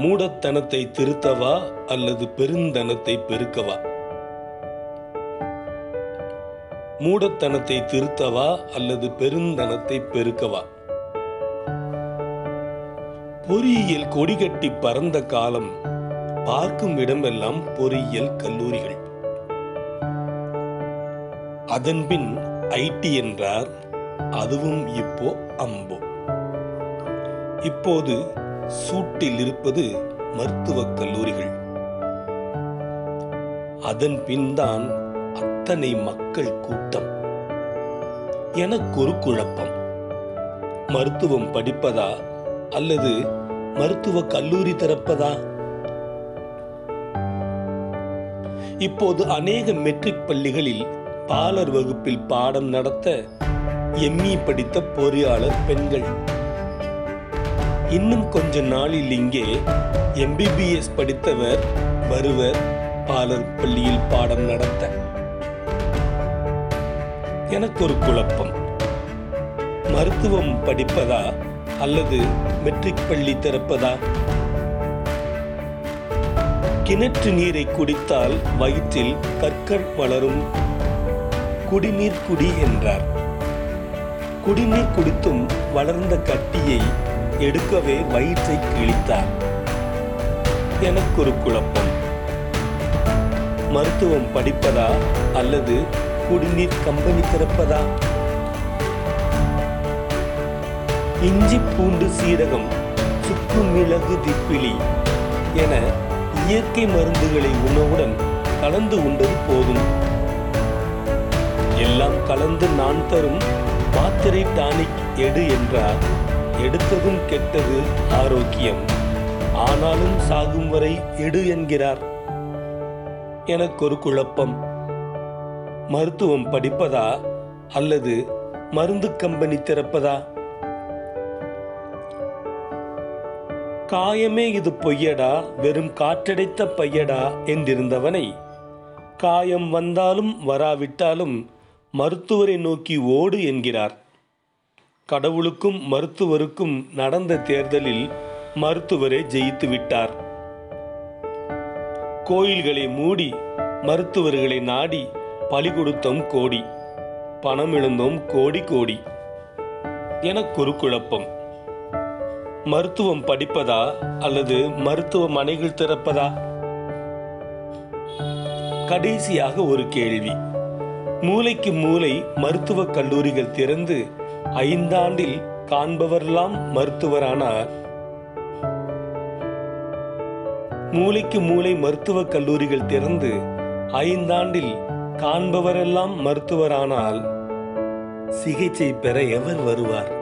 மூடத்தனத்தை திருத்தவா அல்லது பெருந்தனத்தை பெருக்கவா? மூடத்தனத்தை திருத்தவா அல்லது பெருந்தனத்தை பெருக்கவா? பொறியியல் கொடிகட்டி பறந்த காலம் பார்க்கும் இடமெல்லாம் பொறியியல் கல்லூரிகள். அதன்பின் ஐடி என்றார் அதுவும் இப்போ அம்போ. இப்போது சூட்டில் இருப்பது மருத்துவக் கல்லூரிகள். அதன் பின்தான் அத்தனை மக்கள் கூட்டம். எனக்கு ஒரு குழப்பம். மருத்துவம் படிப்பதா அல்லது மருத்துவ கல்லூரி திறப்பதா? இப்போது அநேக மெட்ரிக் பள்ளிகளில் பாலர் வகுப்பில் பாடம் நடத்த எம்இ படித்த பொறியாளர் பெண்கள். இன்னும் கொஞ்ச நாளில் இங்கே எம்பிபிஎஸ் படித்தவர் வருவர் பாலர் பள்ளியில் பாடம் நடத்த. எனக்கு ஒரு குழப்பம். மருத்துவம் படிப்பதா அல்லது மெட்ரிக் பள்ளி திறப்பதா? கிணற்று நீரை குடித்தால் வயிற்றில் கற்கள் வளரும். குடிநீர் குடி என்றார். குடிநீர் குடித்தும் வளர்ந்த கட்டியை எடுக்கவே வயிற்றை கிழித்தார். எனக்கு ஒரு குழப்பம். மருத்துவம் படிப்பதா அல்லது குடிநீர் கம்பெனி திறப்பதா? இஞ்சி பூண்டு சீரகம் சுக்கு மிளகு திப்பிலி என இயற்கை மருந்துகளை உணவுடன் கலந்து உண்டது போதும். எல்லாம் கலந்து நான் தரும் மாத்திரை டானிக் எடு என்றார். எடுத்ததும் கெட்டது ஆரோக்கியம். ஆனாலும் சாகும் வரை எடு என்கிறார். எனக்கு ஒரு குழப்பம். மருத்துவம் படிப்பதா அல்லது மருந்து கம்பெனி திறப்பதா? காயமே இது பொய்யடா வெறும் காற்றடைத்த பையடா என்றிருந்தவனை. காயம் வந்தாலும் வராவிட்டாலும் மருத்துவரை நோக்கி ஓடு என்கிறார். கடவுளுக்கும் மருத்துவருக்கும் நடந்த தேர்தலில் மருத்துவரே ஜெயித்து விட்டார். கோயில்களை மூடி மருத்துவர்களை நாடி பலி கொடுத்தோம் கோடி பணம் இழந்தோம் கோடி கோடி. என ஒரு குழப்பம். மருத்துவம் படிப்பதா அல்லது மருத்துவமனைகள் திறப்பதா? கடைசியாக ஒரு கேள்வி. மூளைக்கு மூளை மருத்துவக் கல்லூரிகள் திறந்து ஐந்தாண்டில் காண்பவரெல்லாம் மருத்துவரானார். மூளைக்கு மூளை மருத்துவக் கல்லூரிகள் திறந்து ஐந்தாண்டில் காண்பவரெல்லாம் மருத்துவரானால் சிகிச்சை பெற எவர் வருவார்?